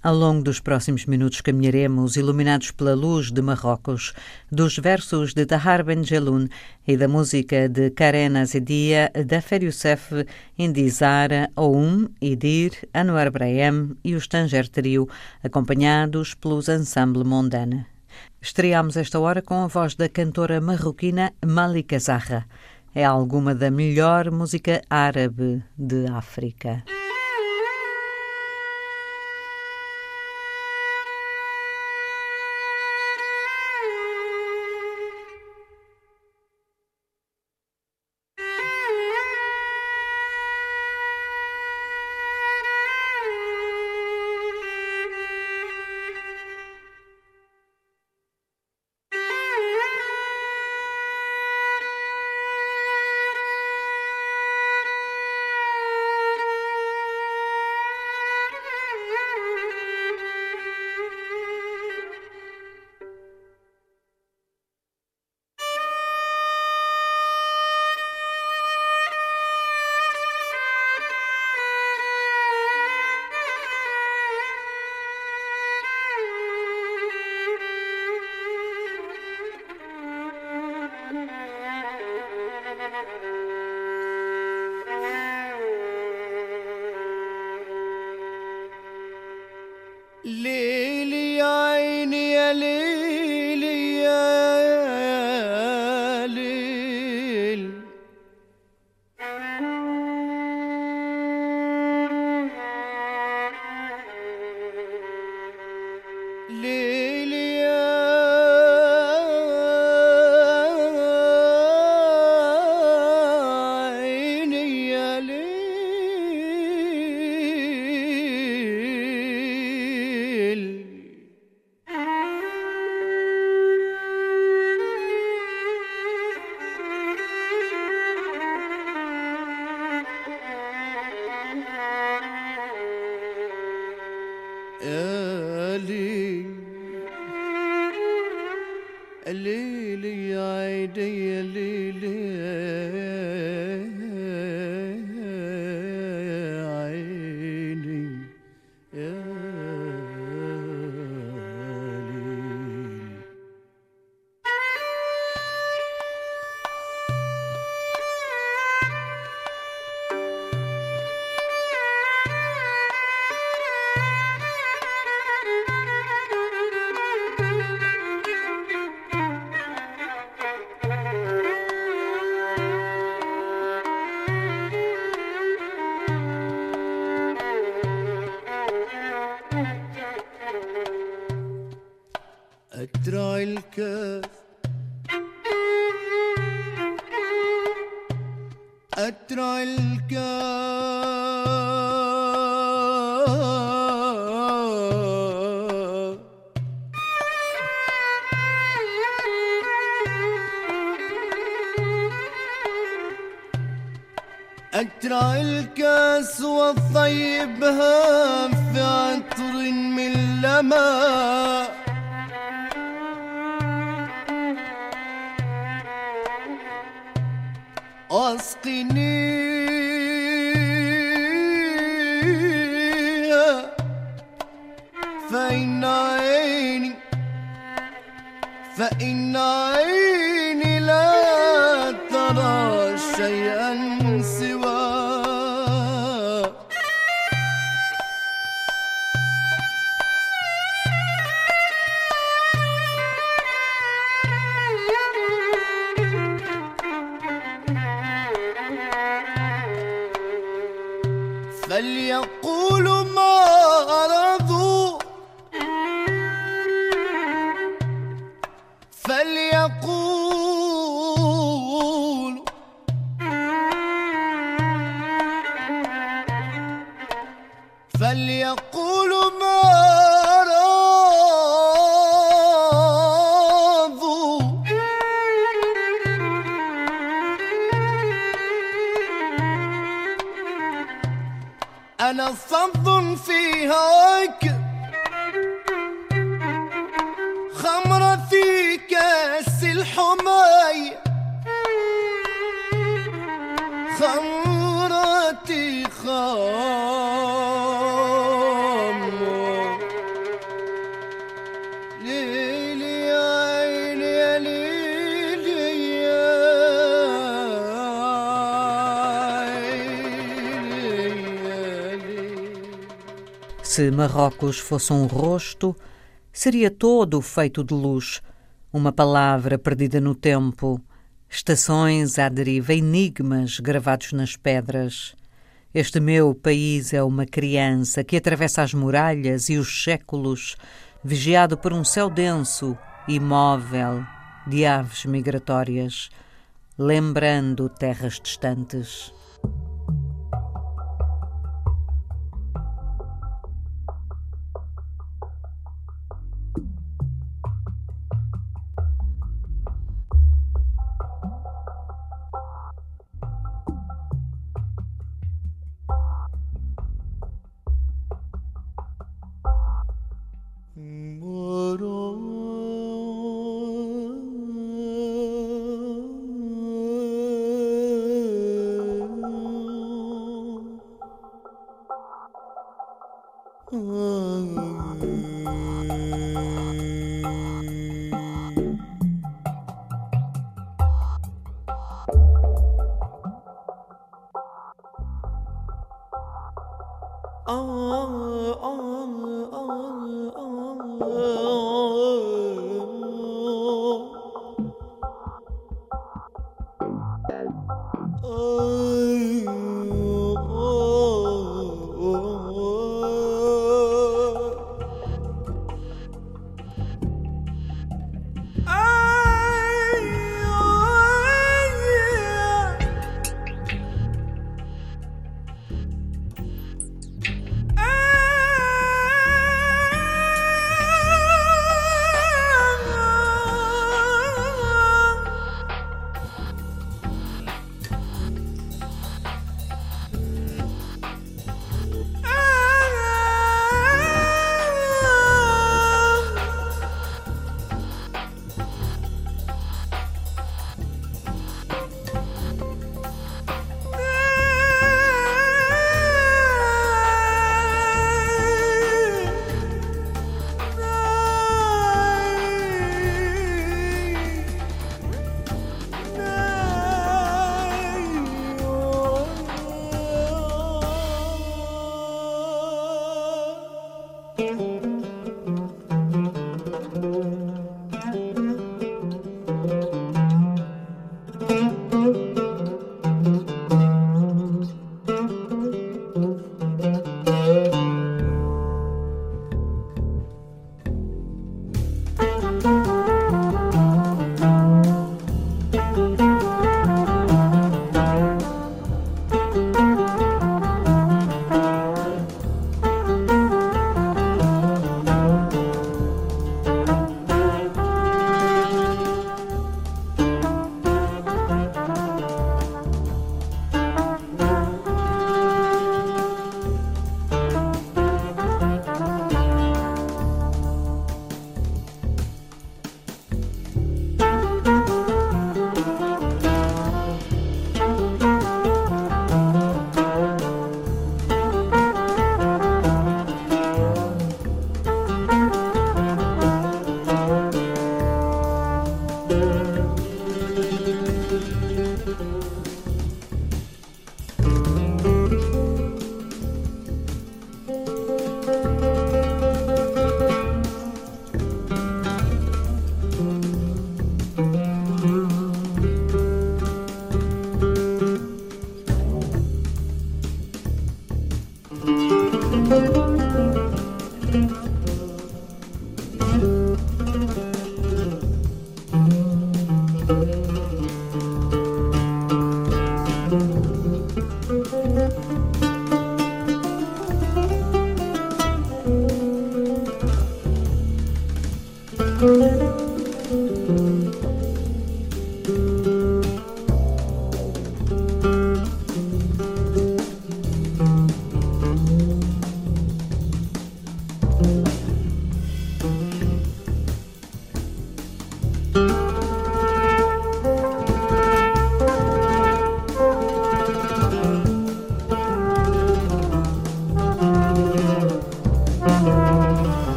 Ao longo dos próximos minutos caminharemos, iluminados pela luz de Marrocos, dos versos de Tahar Ben Jeloun e da música de Karen Azedia, Dafer Youssef, Indizara, Oum, Idir, Anwar Brahim e o Tanger Trio, acompanhados pelos Ensemble Mondane. Estreamos esta hora com a voz da cantora marroquina Malika Zahra. É alguma da melhor música árabe de África. الكاف أترى الكاف أترى الكاس وطيبها في عطر من لمس أنا الصد في هواك خمرة فيك الحمر Se Marrocos fosse um rosto, seria todo feito de luz, uma palavra perdida no tempo, estações à deriva, enigmas gravados nas pedras. Este meu país é uma criança que atravessa as muralhas e os séculos, vigiado por um céu denso, imóvel, de aves migratórias, lembrando terras distantes. آه آه.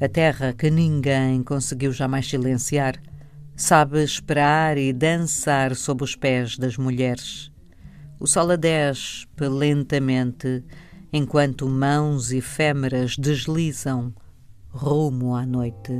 A terra que ninguém conseguiu jamais silenciar sabe esperar e dançar sob os pés das mulheres. O sol a desce lentamente enquanto mãos efêmeras deslizam rumo à noite.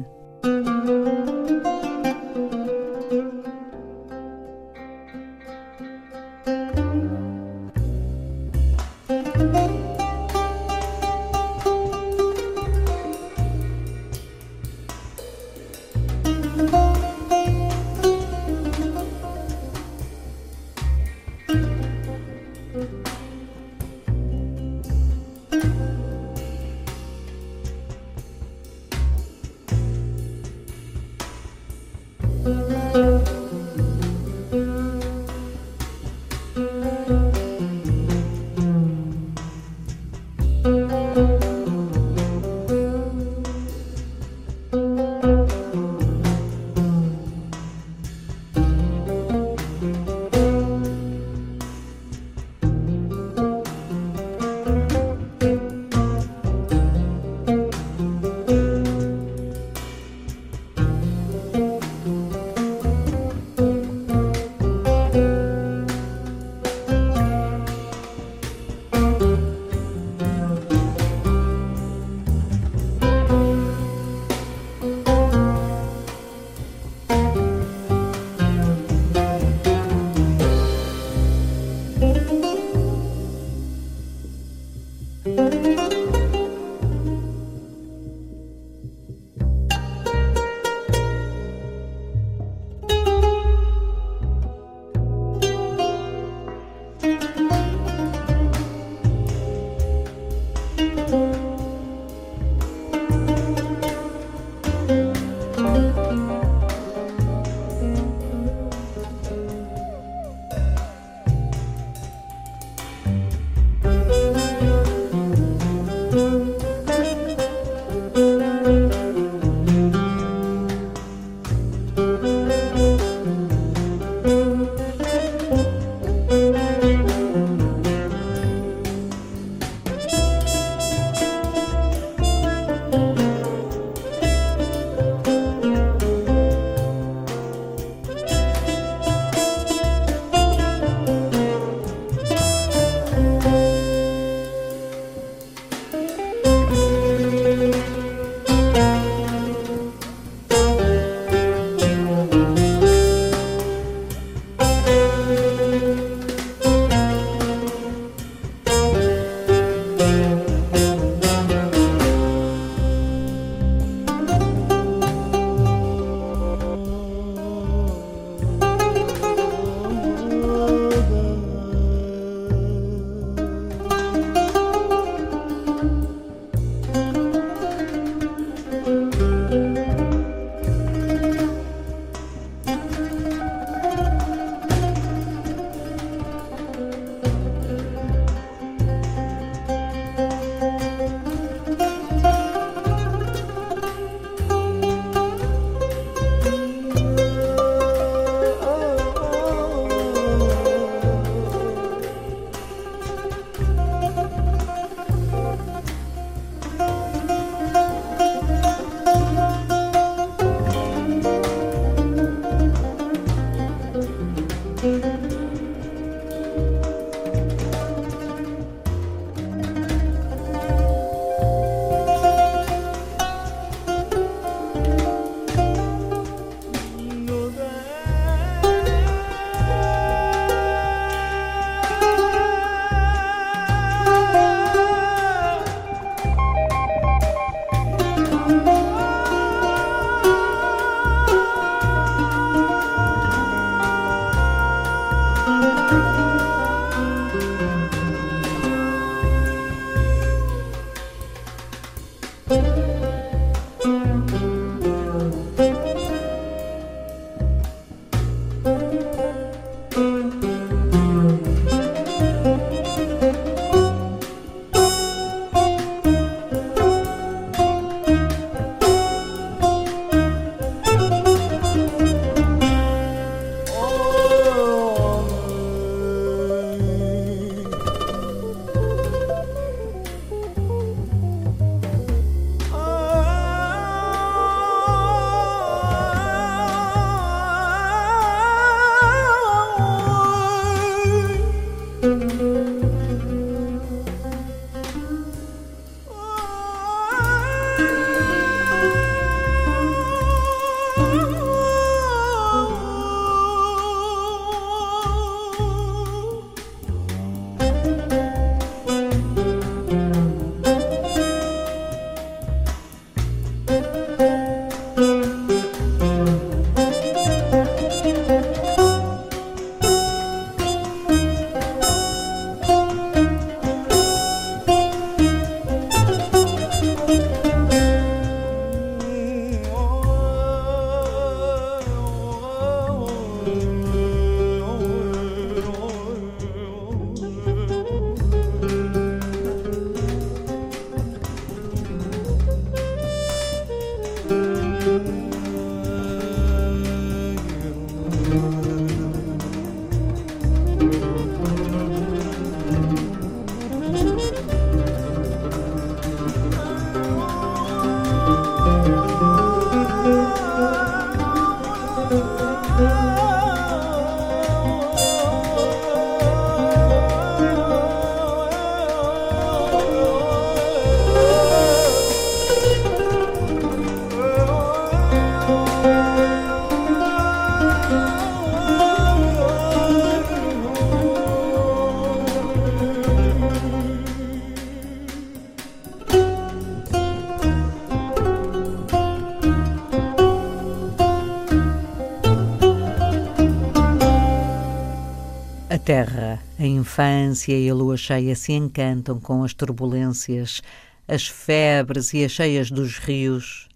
Infância e a lua cheia se encantam com as turbulências, as febres e as cheias dos rios.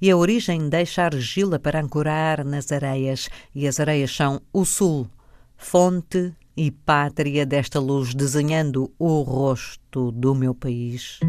E a origem deixa argila para ancorar nas areias, e as areias são o sul, fonte e pátria desta luz, desenhando o rosto do meu país.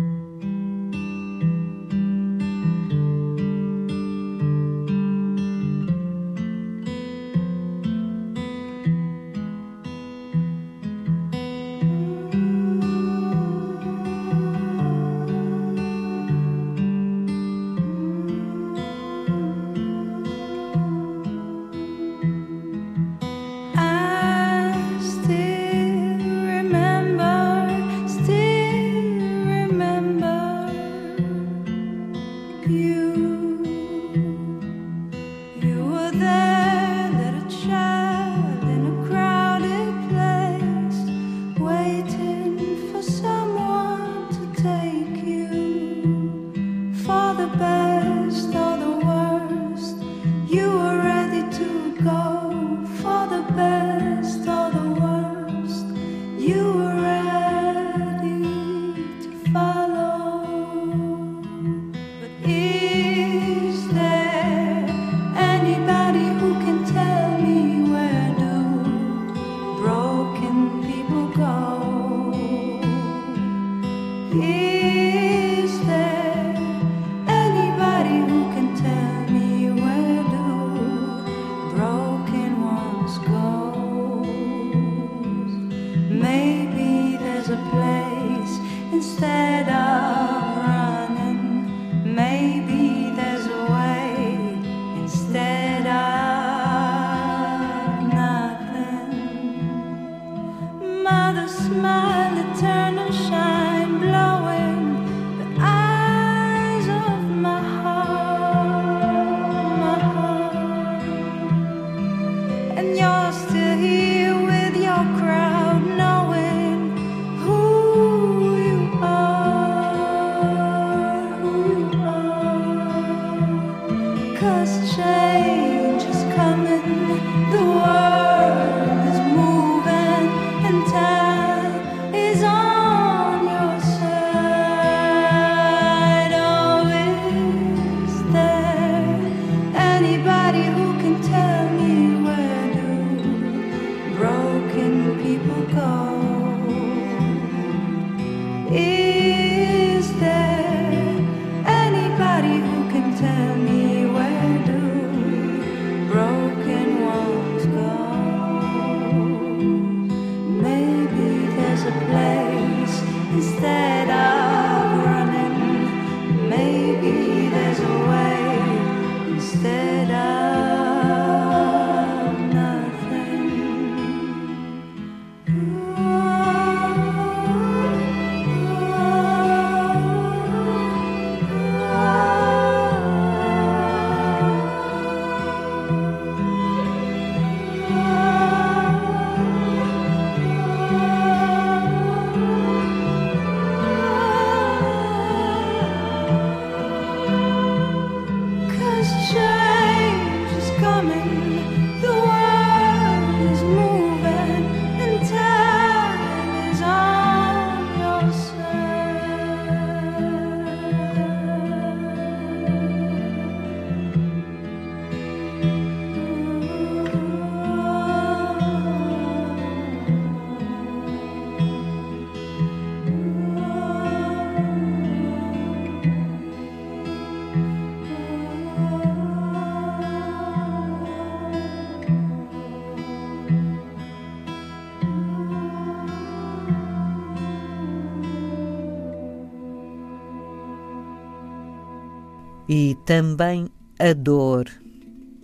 E também a dor,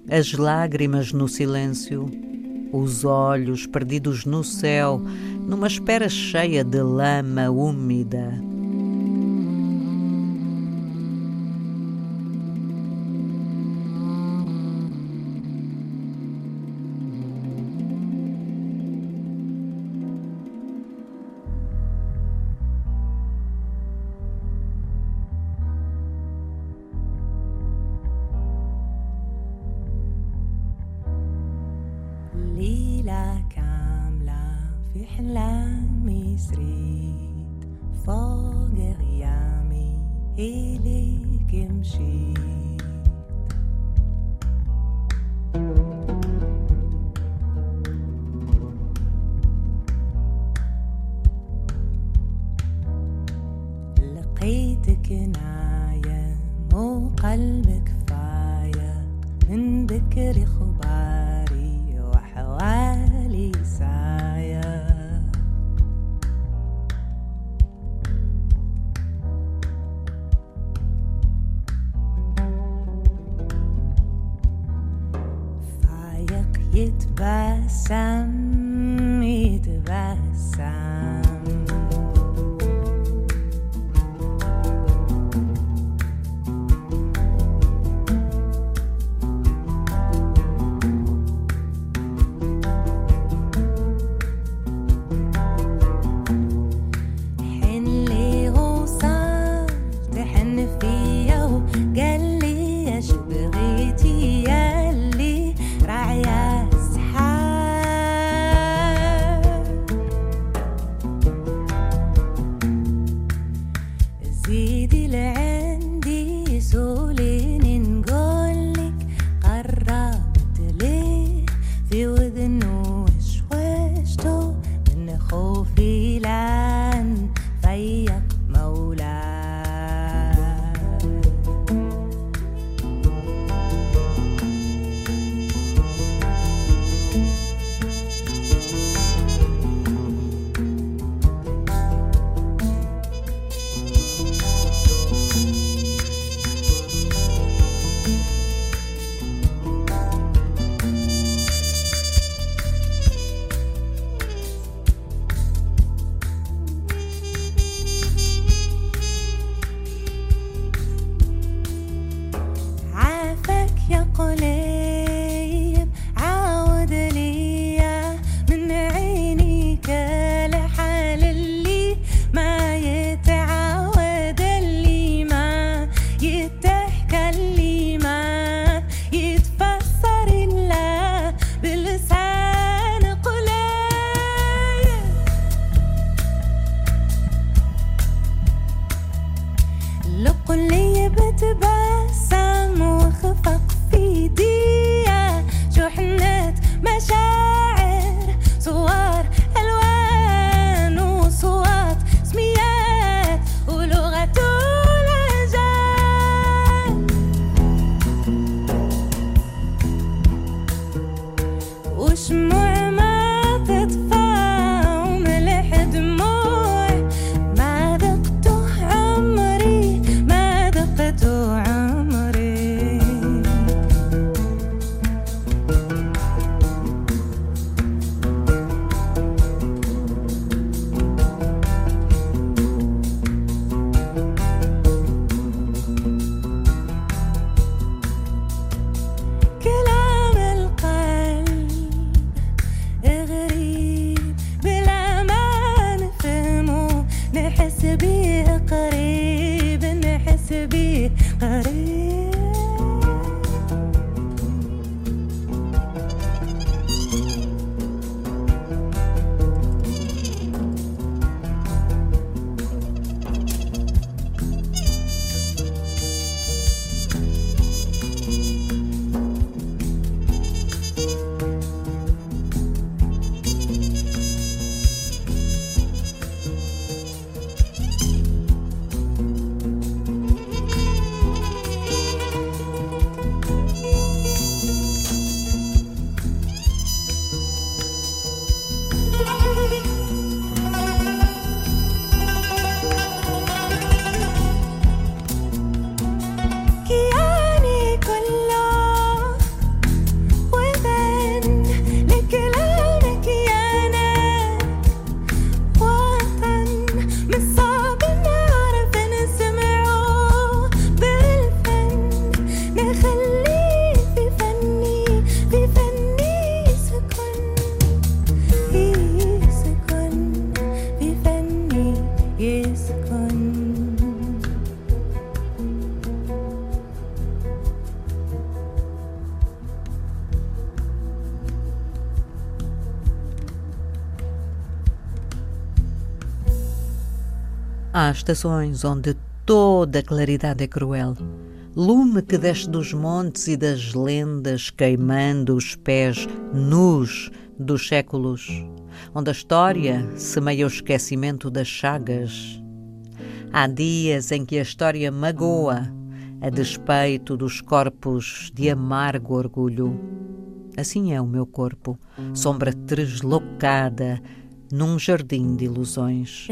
as lágrimas no silêncio, os olhos perdidos no céu, numa espera cheia de lama úmida. Há estações onde toda claridade é cruel. Lume que desce dos montes e das lendas, queimando os pés nus dos séculos, onde a história semeia o esquecimento das chagas. Há dias em que a história magoa, a despeito dos corpos de amargo orgulho. Assim é o meu corpo, sombra deslocada num jardim de ilusões.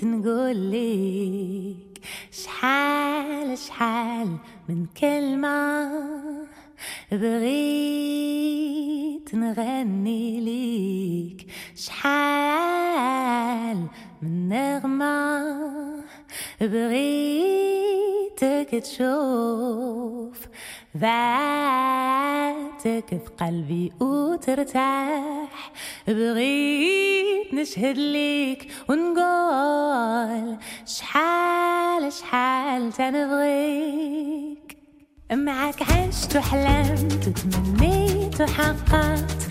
بغيت نقولك شحال شحال من كلمة بغيت نغني ليك. شحال من نغمة بغيتك تشوف. ذاتك في قلبي وترتاح. بغيت نشهد ليك ونقول شحال شحال تنبغيك. معك عشت وحلمت وتمنيت وحققت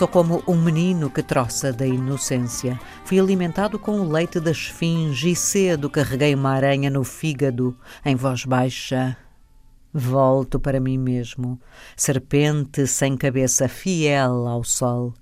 Sou como um menino que troça da inocência. Fui alimentado com o leite da esfinge e cedo carreguei uma aranha no fígado, em voz baixa. Volto para mim mesmo, serpente sem cabeça, fiel ao sol.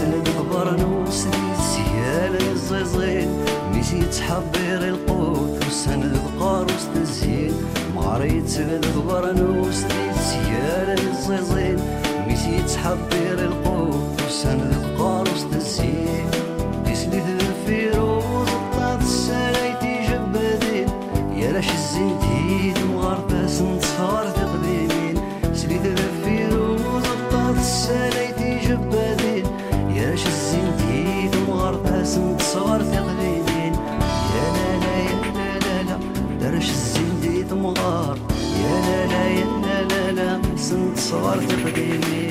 سلم خبر نوسري سيال الزيزين ميسي تحبير القوت وسند بقاروس تزين معريت سلم نوسري سيال الزيزين ميسي تحبير القوت وسند بقاروس تزين السلايتي جبدين يا الزين تيد صغار في قديمي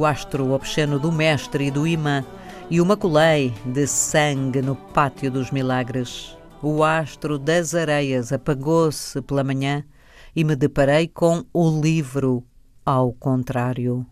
o astro obsceno do mestre e do imã e o maculei de sangue no pátio dos milagres. O astro das areias apagou-se pela manhã e me deparei com o livro ao contrário.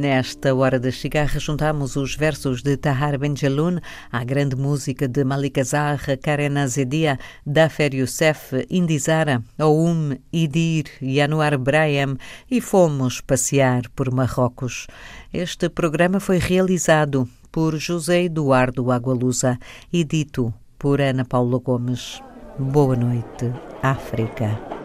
Nesta hora das cigarras juntamos os versos de Tahar Benjeloun, a grande música de Malik Azar, Karen Azedia, Dafer Youssef, Indizara, Oum, Idir e Anwar Brahim e fomos passear por Marrocos. Este programa foi realizado por José Eduardo Agualusa e dito por Ana Paula Gomes. Boa noite, África.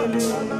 Hallelujah.